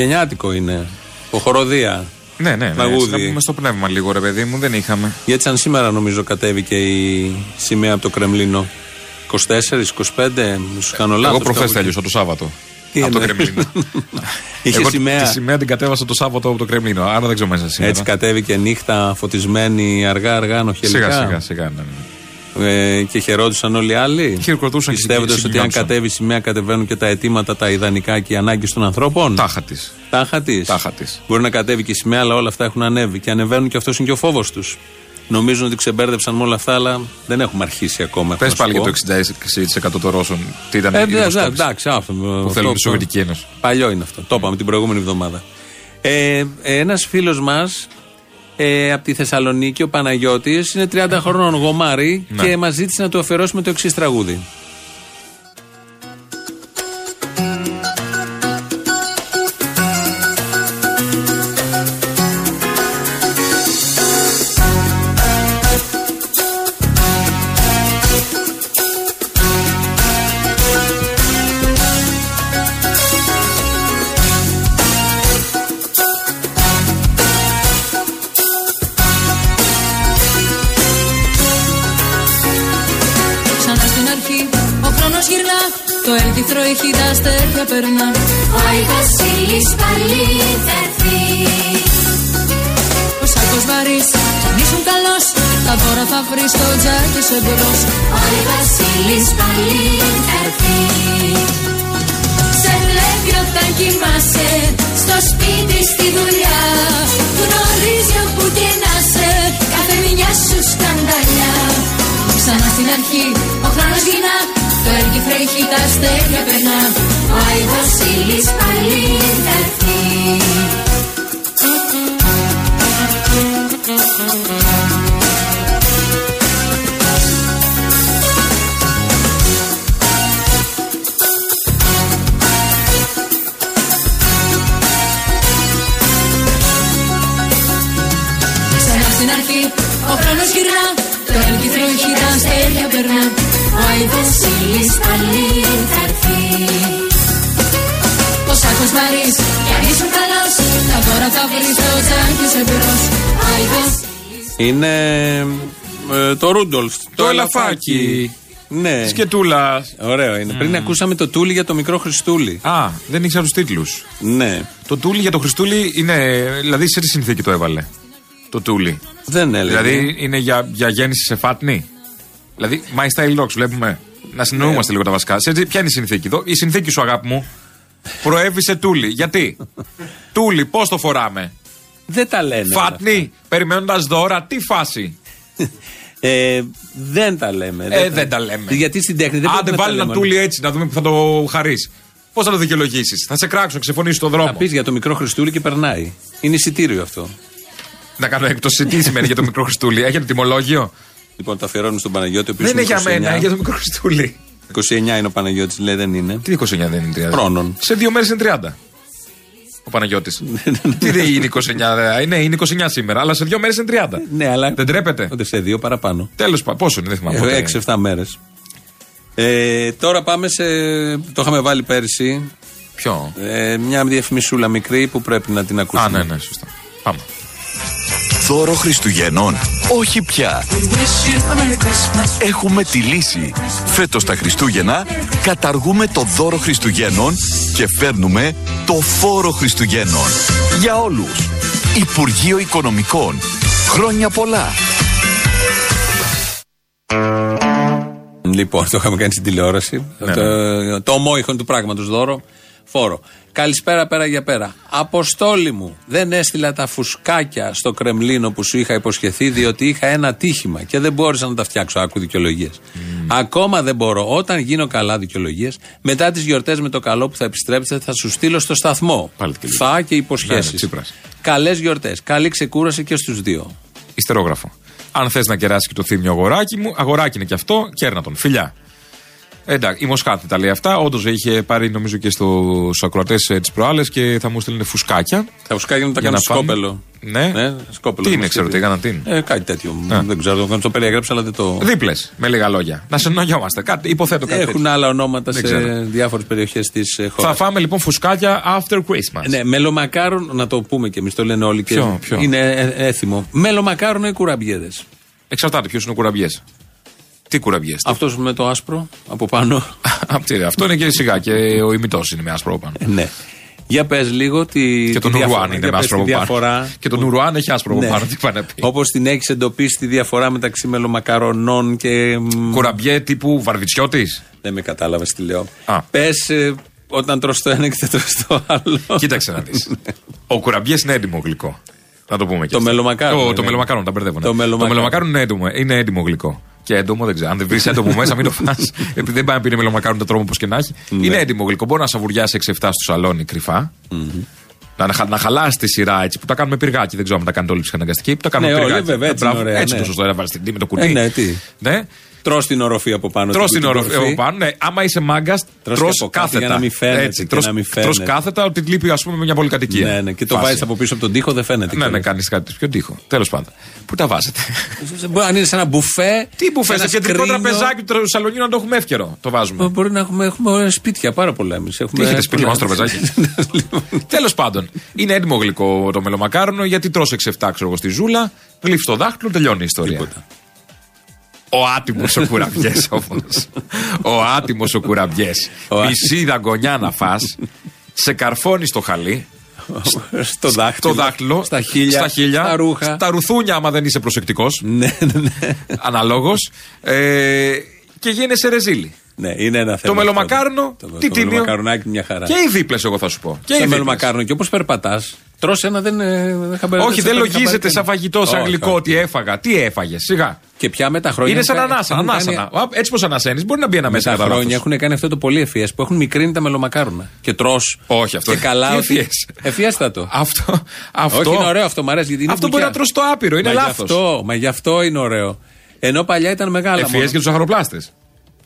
Χριστουγεννιάτικο είναι. Υποχοροδία. Ναι, ναι, ναι. Τραγούδι. έτσι Να πούμε στο πνεύμα λίγο, ρε παιδί μου, δεν είχαμε. Γιατί σαν σήμερα νομίζω κατέβηκε η σημαία από το Κρεμλίνο. 24, 25, σου κάνω λάθος. Εγώ προχθές κάπου τέλειωσα το Σάββατο. Τι από το εννοείς; Κρεμλίνο. Είχε Εγώ σημαία. Τη σημαία την κατέβασα το Σάββατο από το Κρεμλίνο. Άρα δεν ξέρω μέσα σήμερα. Έτσι κατέβηκε νύχτα φωτισμένη αργά-αργά νοχελικά. Σιγά, σιγά, σιγά. Ναι, ναι. Ε, και χαιρόντουσαν όλοι οι άλλοι. Χειροκροτούσαν και Πιστεύοντας ότι αν συγκινιόντουσαν. κατέβει η σημαία κατεβαίνουν και τα αιτήματα, τα ιδανικά και οι ανάγκες των ανθρώπων. Τάχα τη. Τάχα τη. Τάχα της. Μπορεί να κατέβει και η σημαία, αλλά όλα αυτά έχουν ανέβει. Και ανεβαίνουν και αυτός είναι και ο φόβος τους. Νομίζουν ότι ξεμπέρδεψαν με όλα αυτά, αλλά δεν έχουμε αρχίσει ακόμα. Πες έχω να πάλι σου για πω. το 66% των Ρώσων. Τι ήταν Ε, η ναι, ναι, δημοσκόπηση εντάξει, αυτό. που θέλουν τη Σοβιετική Ένωση. Παλιό είναι αυτό. Το είπαμε την προηγούμενη εβδομάδα. Ε, Ένας φίλος μας ε, από τη Θεσσαλονίκη, ο Παναγιώτης, είναι 30 χρονών γομάρι Ναι. και μας ζήτησε να του αφιερώσουμε το εξής τραγούδι. Ο Άι Βασίλης πάλι θα έρθει Ο σάκος βαρύς κι αν ήσουν καλός Τα δώρα θα βρεις στο τζάκι σου εμπρός Ο Άι Βασίλης πάλι θα έρθει Σε βλέπει όταν κοιμάσαι Στο σπίτι στη δουλειά. Γνωρίζει όπου και να σε Κάθε μια σου σκανταλιά Ξανά στην αρχή ο χρόνος γυρνά Το έλκυθρο έχει τα αστέρια περνά. Ο Άι Βασίλης πάλι θα έρθει Ο σάκος βαρύς κι αν ήσουν καλός Τα δώρα θα βρεις στο τζάκι σου εμπρός Ο Άι Βασίλης Είναι ε, το Ρούντολφ. Το ελαφάκι. Ναι. Σκετούλα. Ωραίο είναι. Πριν ακούσαμε το τούλι για το μικρό Χριστούλη. Α, δεν ήξερα τους τίτλους. Ναι. Το τούλι για το Χριστούλη είναι. Δηλαδή, σε τι συνθήκη το έβαλε. Το τούλι; Δεν έλεγε. Δηλαδή, είναι για, για γέννηση σε φάτνη; Δηλαδή, My Style Dogs, βλέπουμε. Να συνεννοούμαστε λίγο τα βασικά. Σε, τι- ποια είναι η συνθήκη εδώ; Η συνθήκη σου, αγάπη μου, προέβη σε τούλι. Γιατί; τούλι, πώς το φοράμε; Δεν τα λένε. όλα Φάτνη, περιμένοντας δώρα, τι φάση; Ε, δεν τα λέμε. Ε, δεν τα λέμε. Γιατί στην τέχνη δεν Άντε, πρέπει να βάλει τα ένα λέμε. τούλι έτσι, να δούμε που θα το χαρείς. Πώς θα το δικαιολογήσεις; Θα σε κράξουν, ξεφωνήσει στον δρόμο. Θα πεις για το μικρό Χριστούλη και περνάει. Είναι εισιτήριο αυτό. Να κάνω έκπτωση. Τι σημαίνει για το μικρό Χριστούλη; Έχετε τιμολόγιο; Λοιπόν, το αφιερώνουμε στον Παναγιώτη. ο οποίος Δεν είναι για 29. μένα, είναι για το μικρό Χριστούλη. 29 είναι ο Παναγιώτης, λέει δεν είναι. Τι 29 δεν είναι 30. Χρόνων. Σε δύο μέρες είναι 30. Ο Παναγιώτης. Τι δεν είναι 29, είναι, είναι 29 σήμερα, αλλά σε δύο μέρες είναι 30. Ναι, αλλά. Δεν τρέπεται; Ούτε σε δύο παραπάνω. Τέλος πάντων, πόσο είναι, δεν θυμάμαι. ποτέ. 6-7 μέρες. Ε, τώρα πάμε σε. Το είχαμε βάλει πέρσι. Ποιο; Ε, μια διαφημισούλα μικρή που πρέπει να την ακούσουμε. Α, ναι, ναι, σωστά. Πάμε. Δώρο Χριστουγεννών. Όχι πια. Έχουμε τη λύση. Φέτος τα Χριστούγεννα καταργούμε το δώρο Χριστουγέννων και φέρνουμε το φόρο Χριστουγέννων. Για όλους. Υπουργείο Οικονομικών. Χρόνια πολλά. Λοιπόν, το είχαμε κάνει στην τηλεόραση. Ναι, το, το ομόηχον του πράγματος δώρο. Φόρο. Καλησπέρα πέρα για πέρα. Αποστόλη μου, δεν έστειλα τα φουσκάκια στο Κρεμλίνο που σου είχα υποσχεθεί, διότι είχα ένα τύχημα και δεν μπόρεσα να τα φτιάξω. Άκου δικαιολογίες. Ακόμα δεν μπορώ. Όταν γίνω καλά δικαιολογίες, μετά τις γιορτές με το καλό που θα επιστρέψετε, θα σου στείλω στο σταθμό. Πάλι και λίγο. Θα και Ναι, υποσχέσει. ναι, Τσίπρας. Καλές γιορτές. Καλή ξεκούραση και στους δύο. Ιστερόγραφο. Αν θες να κεράσει και το θύμιο αγοράκι μου, αγοράκι είναι και αυτό, κέρνα τον. Φιλιά. Εντάξει, η Μοσχάτη τα λέει αυτά. Όντως είχε πάρει νομίζω και στους ακροατές τις προάλλες και θα μου στείλουν φουσκάκια. Τα φουσκάκια να τα Για κάνω να πάμε. σκόπελο. Ναι. σκόπελο Τι είναι, μας ξέρω τι στείλει. έκανα, τι είναι. Ε, κάτι τέτοιο. Α. Δεν ξέρω, δεν το περιέγραψα, αλλά δεν το. Δίπλες, με λίγα λόγια. Να συνεννοιόμαστε. Κάτι, υποθέτω κάτι. Έχουν τέτοιο. άλλα ονόματα Δεν σε ξέρω. διάφορες περιοχές της χώρας. Θα φάμε λοιπόν φουσκάκια after Christmas. Ναι, μελομακάρον, να το πούμε και εμείς, το λένε όλοι. Και Ποιο, ποιο; Είναι ε- έθιμο. Μελομακάρονο ή κουραμπιέδες. Εξαρτάται ποιος είναι ο κουραμπιές. Τι κουραμπιές. Αυτός με το άσπρο από πάνω. Αυτό είναι και σιγά και ο ημιτός είναι με άσπρο από πάνω. Ε, ναι. Για πες λίγο τη. Και τον τη διαφορά. Ουρουάν είναι Για με πες άσπρο τη από πάνω. διαφορά. Και τον Ουρουάν έχει άσπρο από Ναι. πάνω. Τι πάνε να πει. Όπως την έχεις εντοπίσει τη διαφορά μεταξύ μελομακαρονών και. μ, Κουραμπιέ τύπου βαρβιτσιώτης. Δεν με κατάλαβες τι λέω. Α. Πες όταν τρως το ένα και δεν τρως το άλλο. Κοίταξε να δεις. Ο κουραμπιές είναι έντιμο γλυκό. Να το πούμε και Το αυτό. μελομακάρονο Το, είναι. το μελομακάρονο, τα μπερδεύω. ναι. Το μελομακάρονο. μελομακάρονο είναι έντιμο, είναι έντιμο γλυκό. Και έντομο δεν ξέρω. Αν δεν βρεις έντομο μέσα, μην το φας Επειδή δεν πάει να πίνει μελομακάρονο το τρόμο όπως και να έχει. Ναι. Είναι έντιμο γλυκό. Μπορεί να σαβουριάσει 6-7 στο σαλόνι κρυφά. Να, να, να χαλάσει τη σειρά έτσι που τα κάνουμε πυργάκι. Δεν ξέρω αν τα κάνετε όλοι ψυχαναγκαστικοί. Που τα κάνουμε Ναι, όλοι, πυργάκι. βέβαια, έτσι Ε, είναι ωραία, έτσι ναι. το σωστό. Να βάλει την τίμη το κουτί. Ε, ναι, τι. Ναι. Τρως την οροφή από πάνω. Τρώ την κορφή. οροφή από πάνω. Ναι. Άμα είσαι μάγκας, Τρως τρώ και από κάτω κάθετα. για να μην φαίνεται Έτσι, και τρως- να μην τρως φαίνεται. κάθετα ότι λείπει ας πούμε με μια πολυκατοικία. Ναι, ναι, και το Φάση. βάζεις από πίσω από τον τοίχο, δεν φαίνεται. Ναι, ναι, κιόλας. κάνεις κάτι. Ποιο τείχο. Τέλος πάντων. Πού τα βάζετε; Μπορεί να είναι σε ένα μπουφέ. Τι που φέρνει, ένα σε κεντρικό σκρίνιο. τραπεζάκι του σαλονιού να το έχουμε εύκαιρο. Το βάζουμε. Μπορεί να έχουμε, έχουμε ωραία σπίτια πάρα πολλά εμείς. Τι έχετε σπίτι μας τραπεζάκι; Τέλος πάντων, είναι έτοιμο γλυκό το μελομακάρονο γιατί τρώσει 6-7 ξέρω εγώ στη ζούλα, γλύφει το δάχτυλο, τελειώνει η ιστορία. Ο άτιμος ο κουραμπιές όμω. Ο άτιμος ο κουραμπιές. Ο άτιμος. Μισή δαγκονιά να φά, σε καρφώνεις στο χαλί, στο δάχτυλο. στο δάχτυλο, Στα χίλια. στα, χίλια, Στα ρούχα. στα ρουθούνια, άμα δεν είσαι προσεκτικός. Ναι, ναι, ναι. Αναλόγως. Ε, και γίνεσαι ρεζίλη. Ναι, είναι ένα θέμα. Το μελομακάρονο, αυτό. τι το τίμιο. μελομακαρονάκι μια χαρά. Και οι δίπλες, εγώ θα σου πω. Και οι το δίπλες. μελομακάρονο και όπως περπατάς, τρως ένα δεν. ε, δεν χαμπαρι- Όχι, δεν σε παίρνει λογίζεται χαμπάρι σαν φαγητός, σαν Όχι, γλυκό όχι. ότι έφαγα. Τι έφαγες, σιγά. Και πια με τα χρόνια. Είναι σαν έχουν- ανάσα. έχουν ανάσανα. κάνει- Α, Έτσι πως ανασένεις, μπορεί να μπει ένα Με μέσα τα κατά χρόνια λάθος. έχουν κάνει αυτό το πολύ ευφυές που έχουν μικρύνει τα μελομακάρονα. Και τρώ. Όχι, αυτό Και είναι- καλά. τι ότι- ευφυές; Ευφιέστατο. Αυτό. αυτό Όχι, είναι ωραίο αυτό, μου αρέσει. Γιατί είναι Αυτό μπουκιά. μπορεί να τρως το άπειρο, είναι Μα γι' λάθος. αυτό, μα γι' αυτό είναι ωραίο. Ενώ παλιά ήταν μεγάλα. Ευφυές μόνο. και τους αχαροπλάστε.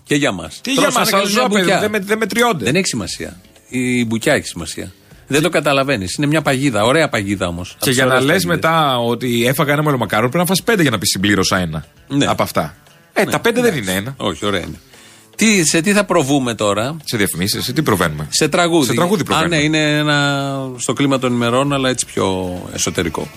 Και για μας. Τι για μα, αλλά ζώα, παιδί, δεν, με- δεν μετριώνται. Δεν έχει σημασία. Η μπουκιά έχει σημασία. Δεν το καταλαβαίνεις. Είναι μια παγίδα. Ωραία παγίδα όμως. Και για να λες μετά ότι έφαγα ένα μελομακάρο, πρέπει να φας πέντε για να πεις συμπλήρωσα ένα. Ναι. Από αυτά. Ε, τα πέντε δεν είναι ένα. Όχι, ωραία είναι. Τι, σε τι θα προβούμε τώρα, Σε διαφημίσεις, σε τι προβαίνουμε; σε τραγούδι. Σε τραγούδι Α, προβαίνουμε. ναι, είναι ένα στο κλίμα των ημερών, αλλά έτσι πιο εσωτερικό.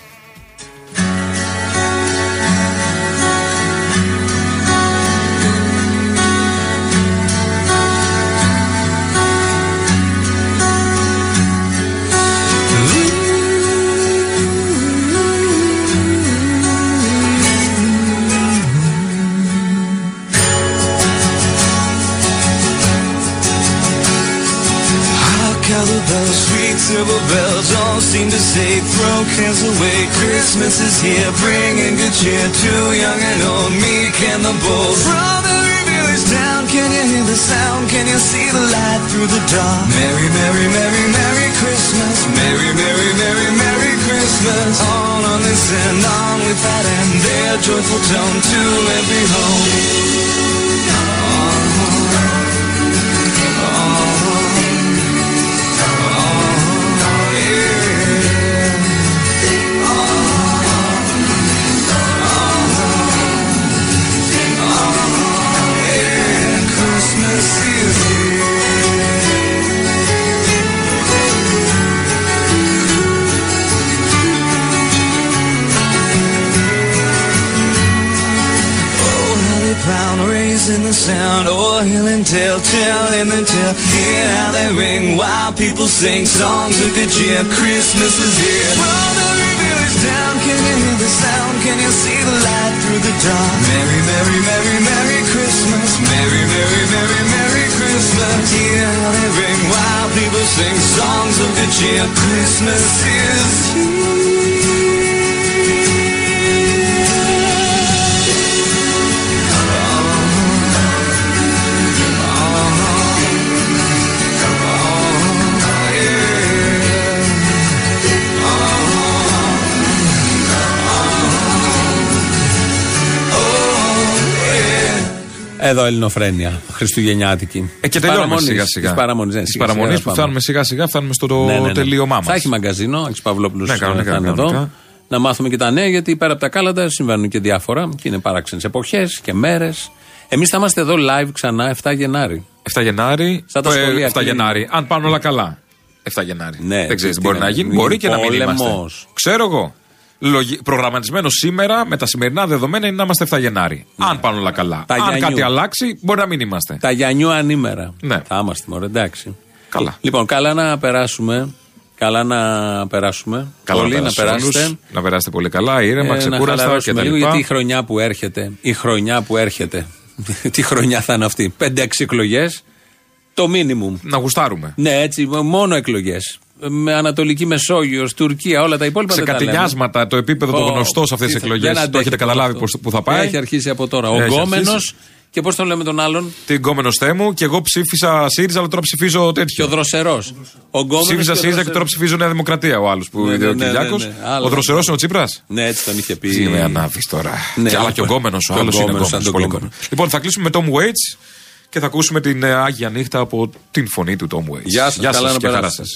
Silver bells all seem to say, throw cares away. Christmas is here, bringing good cheer to young and old, meek and the bold. From every village town, can you hear the sound? Can you see the light through the dark? Merry, merry, merry, merry Christmas. Merry, merry, merry, merry Christmas. On, on this and on with that and their joyful tone to every home. Raising the sound. Hill and tell, tell him and tell. Hear how they ring while people sing songs of good cheer. Christmas is here. From every village town, can you hear the sound? Can you see the light through the dark? Merry, merry, merry, merry Christmas. Merry, merry, merry, merry Christmas. Hear how they ring while people sing songs of good cheer. Christmas is Εδώ Ελληνοφρένια, Χριστουγεννιάτικη. Ε, και Της τελειώνουμε παραμονής, σιγά σιγά. της παραμονής, ναι, Της σιγά σιγά παραμονής θα που πάμε. φτάνουμε σιγά σιγά, φτάνουμε στο Ναι, ναι, ναι. τελείωμά μας. Θα έχει μαγκαζίνο, ο Άξι Παυλόπουλος Ναι, κανονικά, θα είναι κανονικά. εδώ. Να μάθουμε και τα νέα, γιατί πέρα από τα κάλαντα συμβαίνουν και διάφορα και είναι παράξενες εποχές και μέρες. Εμείς θα είμαστε εδώ live ξανά 7 Γενάρη. 7 Γενάρη. Σαν τα ε, σχολεία 7 κλείνουν. Γενάρη. Αν πάνε όλα καλά. 7 Γενάρη. Ναι, Δεν ξέρεις τι τι μπορεί να να γίνει. γίνει. Μπορεί και να μην Πόλεμος. είμαστε. Ξέρω εγώ. Λογι... Προγραμματισμένο σήμερα με τα σημερινά δεδομένα είναι να είμαστε 7 Γενάρη. Αν πάνε όλα καλά. Ναι. Τα Αν Γιαννιού. κάτι αλλάξει, μπορεί να μην είμαστε. Τα Γιαννιού ανήμερα. Ναι. Θα είμαστε μωρέ, εντάξει. Καλά. Λοιπόν, καλά να περάσουμε. Καλά να περάσουμε. Καλά Όλοι να περάσετε περάσετε. όλους. Να περάσετε πολύ καλά, ήρεμα, Ε, ξεκούραστα να χαλαρώσουμε κτλ. λίγο, γιατί η χρονιά που έρχεται, η χρονιά που έρχεται, τι χρονιά θα είναι αυτή, 5-6 εκλογές, το μίνιμουμ. Να γουστάρουμε. Ναι, έτσι, μόνο εκλογές. Με Ανατολική Μεσόγειος, Τουρκία, όλα τα υπόλοιπα. Σε δεν τα λέμε. κατηνιάσματα το επίπεδο το Ω, γνωστό σε αυτές τις τι θα- εκλογές. δεν Το αντέχει έχετε τώρα καταλάβει αυτό. πώς- που θα πάει. Έχει αρχίσει από τώρα. Ο Έχει γκόμενος. αρχίσει. Και πώς τον λέμε τον άλλον, Την γκόμενος θέμου και εγώ ψήφισα ΣΥΡΙΖΑ, αλλά τώρα ψηφίζω και τέτοιο. ο δροσερός. Ο γκόμενος Ψήφισα και ο ΣΥΡΙΖΑ και δροσερός. τώρα ψηφίζω Νέα Δημοκρατία ο άλλος που Ναι, είναι ναι, ο ναι, Κυριάκος. ναι, ναι. Άλλος. Ο δροσερός είναι ο Τσίπρας. Ναι, έτσι τον είχε πει. Τι με ανάβεις τώρα. Ναι, και, αλλά λοιπόν. και ο γκόμενος ο Και ο άλλος είναι γκόμενος, σαν γκόμενο. τον Πολύ γκόμενο. γκόμενος. Λοιπόν, θα κλείσουμε με Tom Waits και θα ακούσουμε την ε, Άγια Νύχτα από την φωνή του Tom Waits. Γεια σας, καλά να και χαρά περάσετε.